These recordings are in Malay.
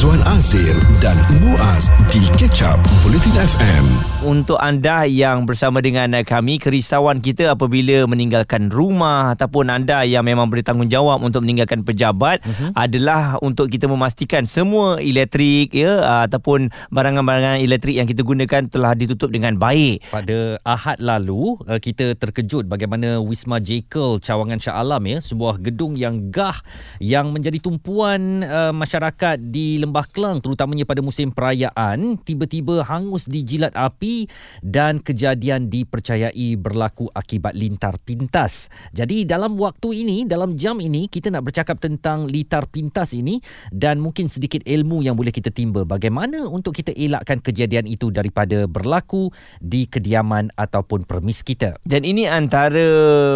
Izwan Azir dan Muaz di Ketchup Bulletin FM. Untuk anda yang bersama dengan kami, kerisauan kita apabila meninggalkan rumah ataupun anda yang memang bertanggungjawab untuk meninggalkan pejabat uh-huh. adalah untuk kita memastikan semua elektrik ya ataupun barangan-barangan elektrik yang kita gunakan telah ditutup dengan baik. Pada Ahad lalu, eh, kita terkejut bagaimana Wisma Jekyll Cawangan Shah Alam ya, sebuah gedung yang gah yang menjadi tumpuan uh, masyarakat di Lembah Kelang terutamanya pada musim perayaan tiba-tiba hangus dijilat api dan kejadian dipercayai berlaku akibat lintar pintas. Jadi dalam waktu ini, dalam jam ini kita nak bercakap tentang lintar pintas ini dan mungkin sedikit ilmu yang boleh kita timba bagaimana untuk kita elakkan kejadian itu daripada berlaku di kediaman ataupun permis kita. Dan ini antara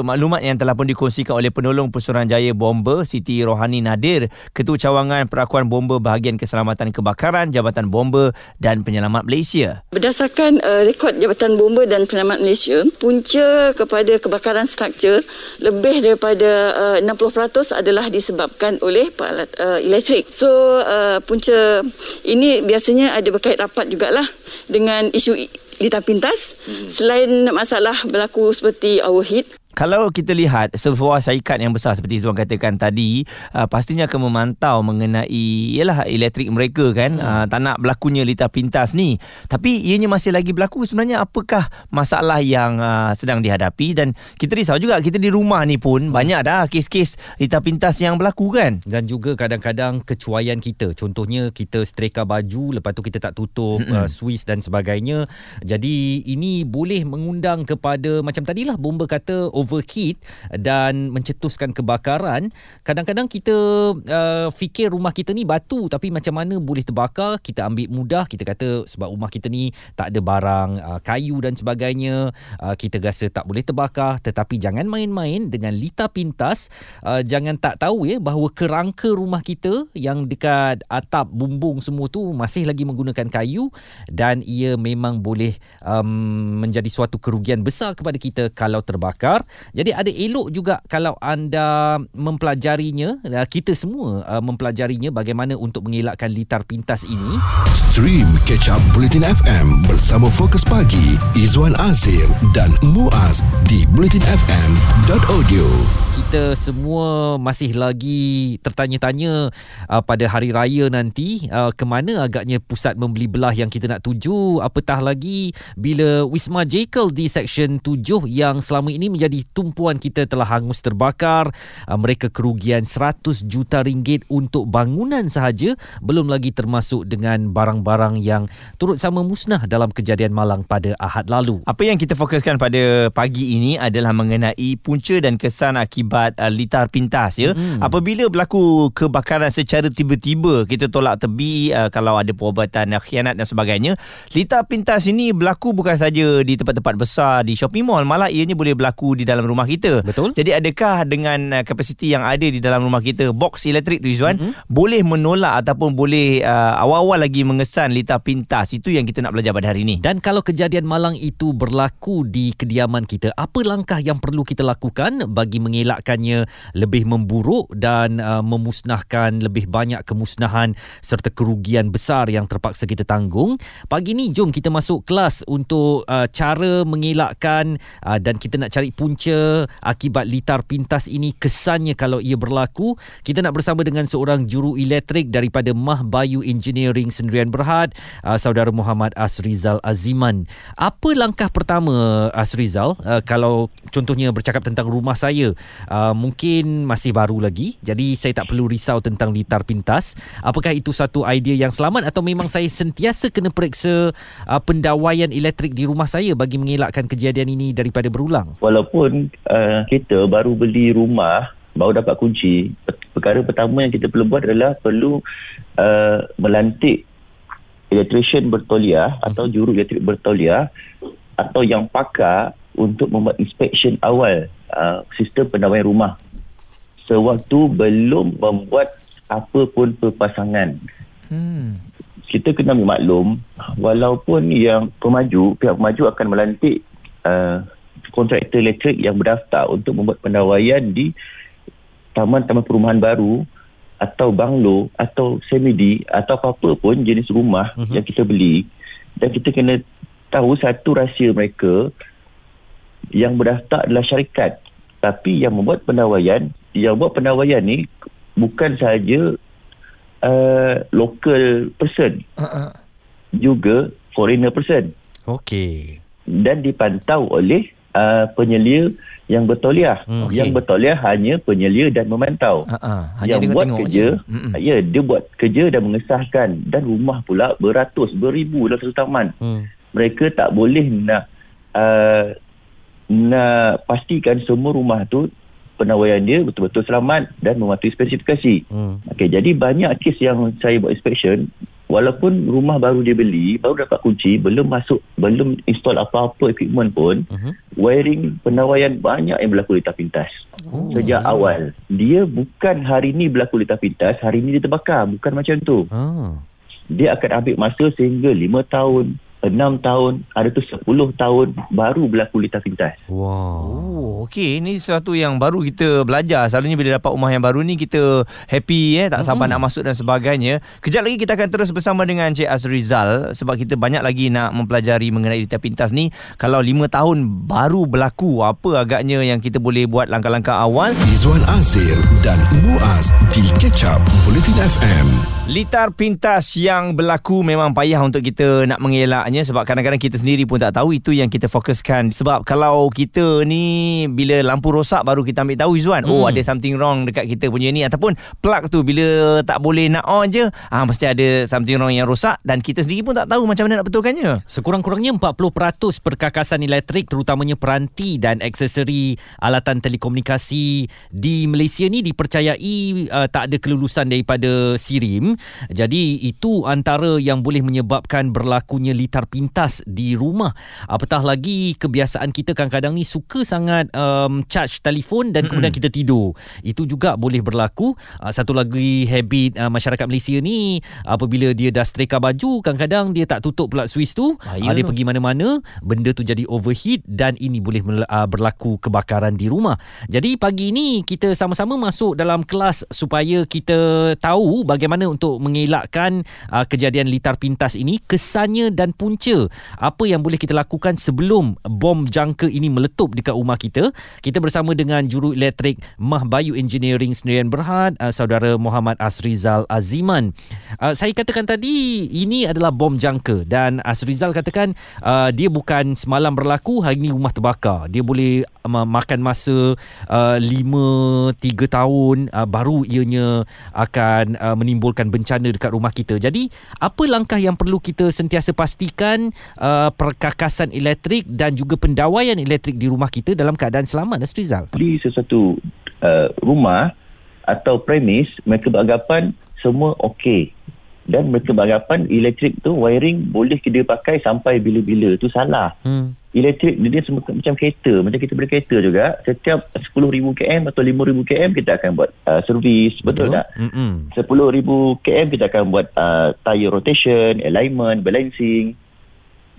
maklumat yang telah pun dikongsikan oleh penolong Pesuruhanjaya Bomber Siti Rohani Nadir, Ketua Cawangan Perakuan Bomber Bahagian Keselamatan Kebakaran Jabatan Bomber dan Penyelamat Malaysia. Berdasarkan uh, rekod Jabatan Bomber dan Penyelamat Malaysia, punca kepada kebakaran struktur lebih daripada uh, 60% adalah disebabkan oleh alat uh, elektrik. So uh, punca ini biasanya ada berkait rapat jugalah dengan isu litar pintas hmm. selain masalah berlaku seperti overheat kalau kita lihat sebuah syarikat yang besar seperti Zuan katakan tadi uh, pastinya akan memantau mengenai ialah elektrik mereka kan hmm. uh, tak nak berlakunya litar pintas ni tapi ianya masih lagi berlaku sebenarnya apakah masalah yang uh, sedang dihadapi dan kita risau juga kita di rumah ni pun hmm. banyak dah kes-kes litar pintas yang berlaku kan dan juga kadang-kadang kecuaian kita contohnya kita setrika baju lepas tu kita tak tutup hmm. uh, swiss dan sebagainya jadi ini boleh mengundang kepada macam tadilah bomba kata overheat dan mencetuskan kebakaran. Kadang-kadang kita uh, fikir rumah kita ni batu tapi macam mana boleh terbakar? Kita ambil mudah. Kita kata sebab rumah kita ni tak ada barang uh, kayu dan sebagainya. Uh, kita rasa tak boleh terbakar. Tetapi jangan main-main dengan lita pintas. Uh, jangan tak tahu ya bahawa kerangka rumah kita yang dekat atap bumbung semua tu masih lagi menggunakan kayu dan ia memang boleh um, menjadi suatu kerugian besar kepada kita kalau terbakar jadi ada elok juga kalau anda mempelajarinya, uh, kita semua uh, mempelajarinya bagaimana untuk mengelakkan litar pintas ini. Stream Catch Up Bulletin FM bersama Fokus Pagi, Izwan Azir dan Muaz di bulletinfm.audio. Kita semua masih lagi tertanya-tanya uh, pada hari raya nanti uh, ke mana agaknya pusat membeli belah yang kita nak tuju apatah lagi bila Wisma Jekyll di Seksyen 7 yang selama ini menjadi tumpuan kita telah hangus terbakar. Uh, mereka kerugian 100 juta ringgit untuk bangunan sahaja, belum lagi termasuk dengan barang-barang yang turut sama musnah dalam kejadian malang pada Ahad lalu. Apa yang kita fokuskan pada pagi ini adalah mengenai punca dan kesan akibat uh, litar pintas ya. Hmm. Apabila berlaku kebakaran secara tiba-tiba, kita tolak tebi uh, kalau ada perubatan uh, khianat dan sebagainya. Litar pintas ini berlaku bukan saja di tempat-tempat besar di shopping mall, malah ianya boleh berlaku di dalam rumah kita. Betul. Jadi adakah dengan uh, kapasiti yang ada di dalam rumah kita box elektrik tu Izwan mm-hmm. boleh menolak ataupun boleh uh, awal-awal lagi mengesan litar pintas itu yang kita nak belajar pada hari ini. Dan kalau kejadian malang itu berlaku di kediaman kita, apa langkah yang perlu kita lakukan bagi mengelakkannya lebih memburuk dan uh, memusnahkan lebih banyak kemusnahan serta kerugian besar yang terpaksa kita tanggung? Pagi ni jom kita masuk kelas untuk uh, cara mengelakkan uh, dan kita nak cari punca akibat litar pintas ini kesannya kalau ia berlaku kita nak bersama dengan seorang juru elektrik daripada Mah Bayu Engineering Sendirian Berhad uh, saudara Muhammad Asrizal Aziman apa langkah pertama Asrizal uh, kalau contohnya bercakap tentang rumah saya uh, mungkin masih baru lagi. Jadi saya tak perlu risau tentang litar pintas. Apakah itu satu idea yang selamat atau memang saya sentiasa kena periksa uh, pendawaian elektrik di rumah saya bagi mengelakkan kejadian ini daripada berulang? Walaupun uh, kita baru beli rumah baru dapat kunci perkara pertama yang kita perlu buat adalah perlu uh, melantik electrician bertoliah atau juru elektrik bertoliah atau yang pakar untuk membuat inspection awal uh, sistem pendawaian rumah sewaktu belum membuat apa pun perpasangan hmm. kita kena ambil maklum walaupun yang pemaju pihak pemaju akan melantik uh, kontraktor elektrik yang berdaftar untuk membuat pendawaian di taman-taman perumahan baru atau banglo atau semidi atau apa-apa pun jenis rumah uh-huh. yang kita beli dan kita kena tahu satu rahsia mereka yang berdaftar adalah syarikat tapi yang membuat pendawaian yang buat pendawaian ni bukan sahaja uh, local person Uh-uh. juga foreigner person Okey. dan dipantau oleh uh, penyelia yang bertoliah. Hmm, okey. Yang bertoliah hanya penyelia dan memantau. Uh-uh. Hanya yang buat kerja, je. Mm-mm. ya dia buat kerja dan mengesahkan dan rumah pula beratus, beribu dalam satu taman. Hmm. Mereka tak boleh nak uh, nak pastikan semua rumah tu penawaian dia betul-betul selamat dan mematuhi spesifikasi. Hmm. Okey, jadi banyak kes yang saya buat inspection walaupun rumah baru dia beli, baru dapat kunci, belum masuk, belum install apa-apa equipment pun, Mhm. wiring penawaian banyak yang berlaku lintas pintas. Oh. Sejak awal. Dia bukan hari ni berlaku lintas pintas, hari ni dia terbakar, bukan macam tu. Ah. Dia akan ambil masa sehingga 5 tahun, 6 tahun, ada tu 10 tahun baru berlaku lintas pintas. Wow. Oh, okey. Ini sesuatu yang baru kita belajar. Selalunya bila dapat rumah yang baru ni kita happy eh, tak sabar nak masuk dan sebagainya. Kejap lagi kita akan terus bersama dengan Cik Azrizal sebab kita banyak lagi nak mempelajari mengenai detail pintas ni. Kalau 5 tahun baru berlaku, apa agaknya yang kita boleh buat langkah-langkah awal? Izwan Azir dan Muaz di Catch Up Bulletin FM. Litar pintas yang berlaku memang payah untuk kita nak mengelaknya sebab kadang-kadang kita sendiri pun tak tahu itu yang kita fokuskan sebab kalau kita ni bila lampu rosak baru kita ambil tahu Izzuan hmm. oh ada something wrong dekat kita punya ni ataupun plug tu bila tak boleh nak on je ah mesti ada something wrong yang rosak dan kita sendiri pun tak tahu macam mana nak betulkannya Sekurang-kurangnya 40% perkakasan elektrik terutamanya peranti dan aksesori alatan telekomunikasi di Malaysia ni dipercayai uh, tak ada kelulusan daripada SIRIM. Jadi itu antara yang boleh menyebabkan berlakunya litar pintas di rumah. Apatah lagi kebiasaan kita kadang-kadang ni suka sangat um, charge telefon dan kemudian kita tidur. Itu juga boleh berlaku. Uh, satu lagi habit uh, masyarakat Malaysia ni apabila dia dah setrika baju kadang-kadang dia tak tutup plug switch tu Bahaya uh, dia pergi mana-mana benda tu jadi overheat dan ini boleh uh, berlaku kebakaran di rumah. Jadi pagi ni kita sama-sama masuk dalam kelas supaya kita tahu bagaimana untuk mengelakkan uh, kejadian litar pintas ini kesannya dan punca apa yang boleh kita lakukan sebelum bom jangka ini meletup dekat rumah kita. Kita bersama dengan juru elektrik Mah Bayu Engineering Sendirian Berhad uh, saudara Muhammad Asrizal Aziman. Uh, saya katakan tadi ini adalah bom jangka dan Asrizal katakan uh, dia bukan semalam berlaku hari ini rumah terbakar. Dia boleh uh, makan masa uh, 5 3 tahun uh, baru ianya akan uh, menimbulkan bencana dekat rumah kita. Jadi apa langkah yang perlu kita sentiasa pastikan uh, perkakasan elektrik dan juga pendawaian elektrik di rumah kita dalam keadaan selamat Asrizal? Beli sesuatu uh, rumah atau premis, mereka beranggapan semua okey. Dan mereka beranggapan elektrik tu wiring boleh dia pakai sampai bila-bila. Tu salah. Hmm. Elektrik dia, dia semua macam kereta. Macam kita beli kereta juga. Setiap 10,000 km atau 5,000 km kita akan buat uh, servis. Betul, Betul tak? Mm-mm. 10,000 km kita akan buat uh, tire rotation, alignment, balancing.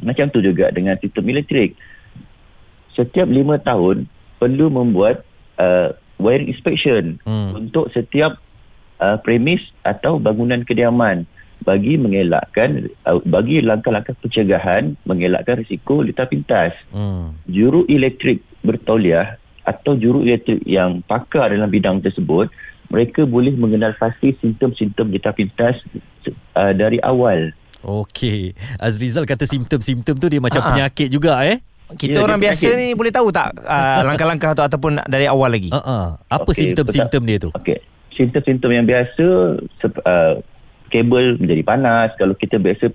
Macam tu juga dengan sistem elektrik. Setiap 5 tahun perlu membuat uh, wiring inspection Hmm. untuk setiap uh, premis atau bangunan kediaman bagi mengelakkan uh, bagi langkah-langkah pencegahan mengelakkan risiko litar pintas. Hmm. Juru elektrik bertauliah atau juru elektrik yang pakar dalam bidang tersebut mereka boleh mengenal pasti simptom-simptom litar pintas uh, dari awal. Okey. Azrizal kata simptom-simptom tu dia macam ah. penyakit juga eh. kita Ya, orang biasa penyakit. ni boleh tahu tak uh, langkah-langkah tu ataupun dari awal lagi Uh uh. Apa Okey, simptom-simptom dia tu? Okey. Simptom-simptom yang biasa sep- uh, kabel menjadi panas, kalau kita biasa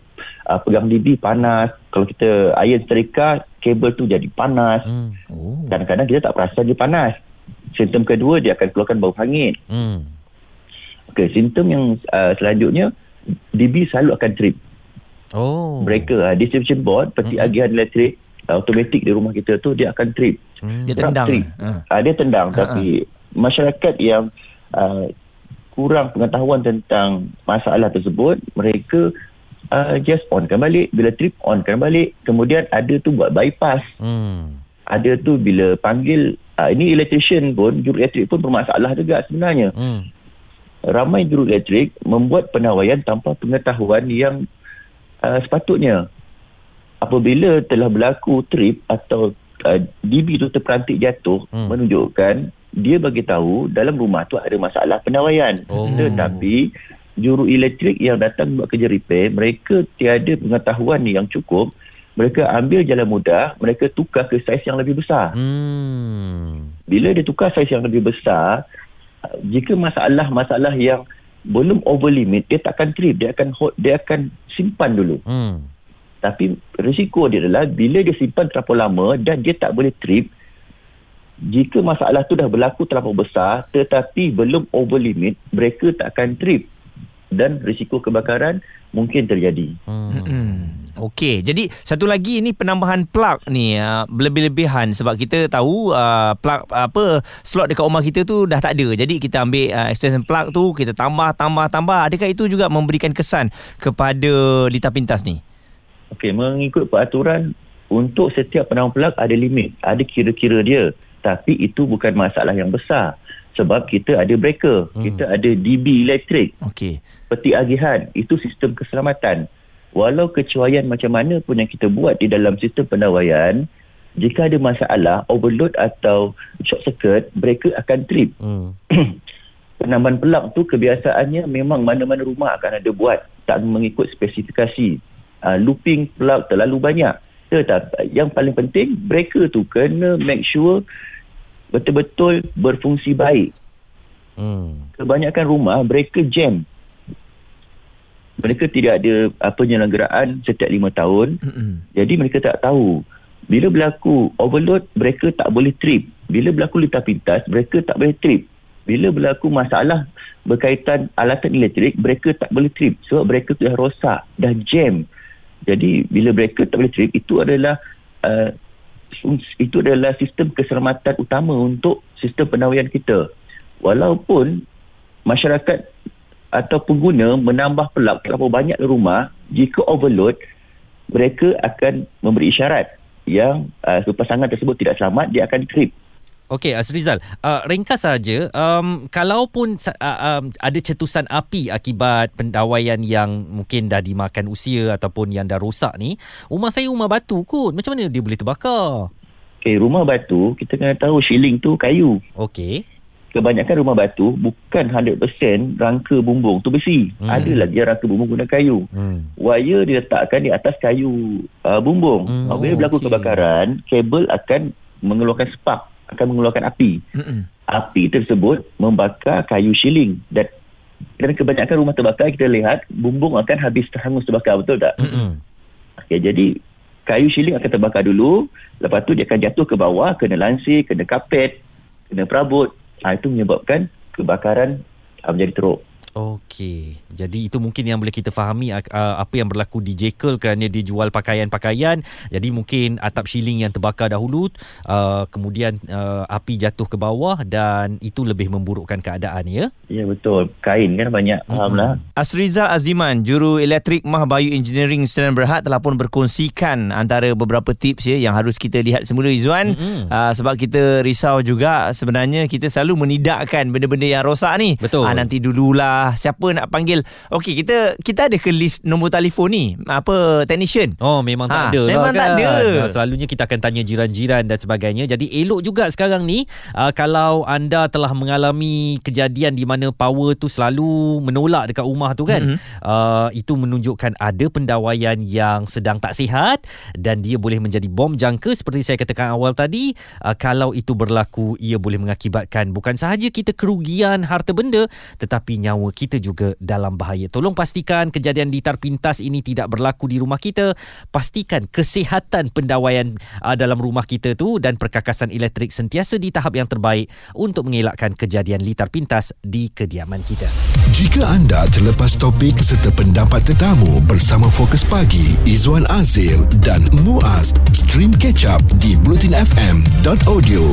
uh, pegang DB panas, kalau kita iron setrika kabel tu jadi panas. Hmm. oh Kadang-kadang kita tak perasan dia panas. Simptom kedua dia akan keluarkan bau hangit. Hmm. Okey, simptom yang uh, selanjutnya DB selalu akan trip. Oh. Breaker, uh, distribution board, peti Mhm. agihan elektrik uh, automatik di rumah kita tu dia akan trip. Hmm. dia tendang trip. ha. Uh, dia tendang Ha, tapi masyarakat yang uh, kurang pengetahuan tentang masalah tersebut, mereka uh, just onkan balik. Bila trip, onkan balik. Kemudian ada tu buat bypass. Hmm. Ada tu bila panggil, uh, ini electrician pun, juru elektrik pun bermasalah juga sebenarnya. Hmm. ramai juru elektrik membuat penawaian tanpa pengetahuan yang uh, sepatutnya. Apabila telah berlaku trip atau uh, DB tu terperantik jatuh hmm. menunjukkan dia bagi tahu dalam rumah tu ada masalah penawaian. Oh. Tetapi juru elektrik yang datang buat kerja repair, mereka tiada pengetahuan yang cukup. Mereka ambil jalan mudah, mereka tukar ke saiz yang lebih besar. Hmm. Bila dia tukar saiz yang lebih besar, jika masalah-masalah yang belum over limit, dia takkan trip, dia akan hold, dia akan simpan dulu. Hmm. Tapi risiko dia adalah bila dia simpan terlalu lama dan dia tak boleh trip, jika masalah tu dah berlaku terlalu besar tetapi belum over limit, mereka tak akan trip dan risiko kebakaran mungkin terjadi. Hmm. Okey, jadi satu lagi ni penambahan plug ni uh, lebih-lebihan sebab kita tahu uh, plug apa slot dekat rumah kita tu dah tak ada. Jadi kita ambil uh, extension plug tu kita tambah tambah tambah. Adakah itu juga memberikan kesan kepada litar pintas ni? Okey, mengikut peraturan untuk setiap penambang plug ada limit, ada kira-kira dia. Tapi itu bukan masalah yang besar sebab kita ada breaker, hmm. kita ada DB elektrik. Okey. Peti agihan itu sistem keselamatan. Walau kecuaian macam mana pun yang kita buat di dalam sistem pendawaian, jika ada masalah overload atau short circuit, breaker akan trip. Hmm. Penambahan pelak tu kebiasaannya memang mana-mana rumah akan ada buat tak mengikut spesifikasi. Uh, looping plug terlalu banyak. Tetapi yang paling penting breaker tu kena make sure betul-betul berfungsi baik. Hmm. Kebanyakan rumah breaker jam. Mereka tidak ada uh, penyelenggaraan setiap lima tahun. Mm-mm. Jadi mereka tak tahu. Bila berlaku overload, mereka tak boleh trip. Bila berlaku litar pintas, mereka tak boleh trip. Bila berlaku masalah berkaitan alatan elektrik, mereka tak boleh trip. Sebab mereka dah rosak, dah jam. Jadi bila mereka tak boleh trip, itu adalah uh, itu adalah sistem keselamatan utama untuk sistem penawaian kita. Walaupun masyarakat atau pengguna menambah pelak terlalu banyak di rumah, jika overload, mereka akan memberi isyarat yang uh, pasangan tersebut tidak selamat, dia akan trip. Okey, Asrizal, uh, ringkas saja, um, kalaupun uh, um, ada cetusan api akibat pendawaian yang mungkin dah dimakan usia ataupun yang dah rosak ni, rumah saya rumah batu kot. Macam mana dia boleh terbakar? Okay, rumah batu, kita kena tahu shilling tu kayu. Okey. Kebanyakan rumah batu bukan 100% rangka bumbung tu besi. Hmm. Hmm. Ada lagi rangka bumbung guna kayu. Hmm. Wire diletakkan di atas kayu uh, bumbung. Hmm, Hmm. Bila berlaku okey. kebakaran, kabel akan mengeluarkan spark, akan mengeluarkan api. Mm-mm. Api tersebut membakar kayu shilling dan dan kebanyakan rumah terbakar kita lihat bumbung akan habis terhangus terbakar betul tak? Mm-mm. Okay, jadi kayu shilling akan terbakar dulu, lepas tu dia akan jatuh ke bawah, kena lansir, kena kapet, kena perabot. Ha, itu menyebabkan kebakaran uh, menjadi teruk. Okey. Jadi itu mungkin yang boleh kita fahami uh, apa yang berlaku di Jekyll kerana dia jual pakaian-pakaian. Jadi mungkin atap shilling yang terbakar dahulu uh, kemudian uh, api jatuh ke bawah dan itu lebih memburukkan keadaan ya. Ya betul. Kain kan banyak. Faham lah. Asriza Aziman, juru elektrik Mah Bayu Engineering Sdn Berhad telah pun berkongsikan antara beberapa tips ya yang harus kita lihat semula Izzuan Mm-mm. uh, sebab kita risau juga sebenarnya kita selalu menidakkan benda-benda yang rosak ni. Betul. Ah, nanti dululah siapa nak panggil. Okey, kita kita ada ke list nombor telefon ni apa technician. Oh memang tak Ha, ada lah memang kan. tak ada. Ha, Selalunya kita akan tanya jiran-jiran dan sebagainya. Jadi elok juga sekarang ni uh, kalau anda telah mengalami kejadian di mana power tu selalu menolak dekat rumah tu kan. Mhm. Mm-hmm. Uh, itu menunjukkan ada pendawaian yang sedang tak sihat dan dia boleh menjadi bom jangka seperti saya katakan awal tadi. Uh, kalau itu berlaku ia boleh mengakibatkan bukan sahaja kita kerugian harta benda tetapi nyawa kita juga dalam bahaya. Tolong pastikan kejadian litar pintas ini tidak berlaku di rumah kita. Pastikan kesihatan pendawaian uh, dalam rumah kita tu dan perkakasan elektrik sentiasa di tahap yang terbaik untuk mengelakkan kejadian litar pintas di kediaman kita. Jika anda terlepas topik serta pendapat tetamu bersama Fokus Pagi, Izwan Azil dan Muaz, stream catch up di blutinfm.audio.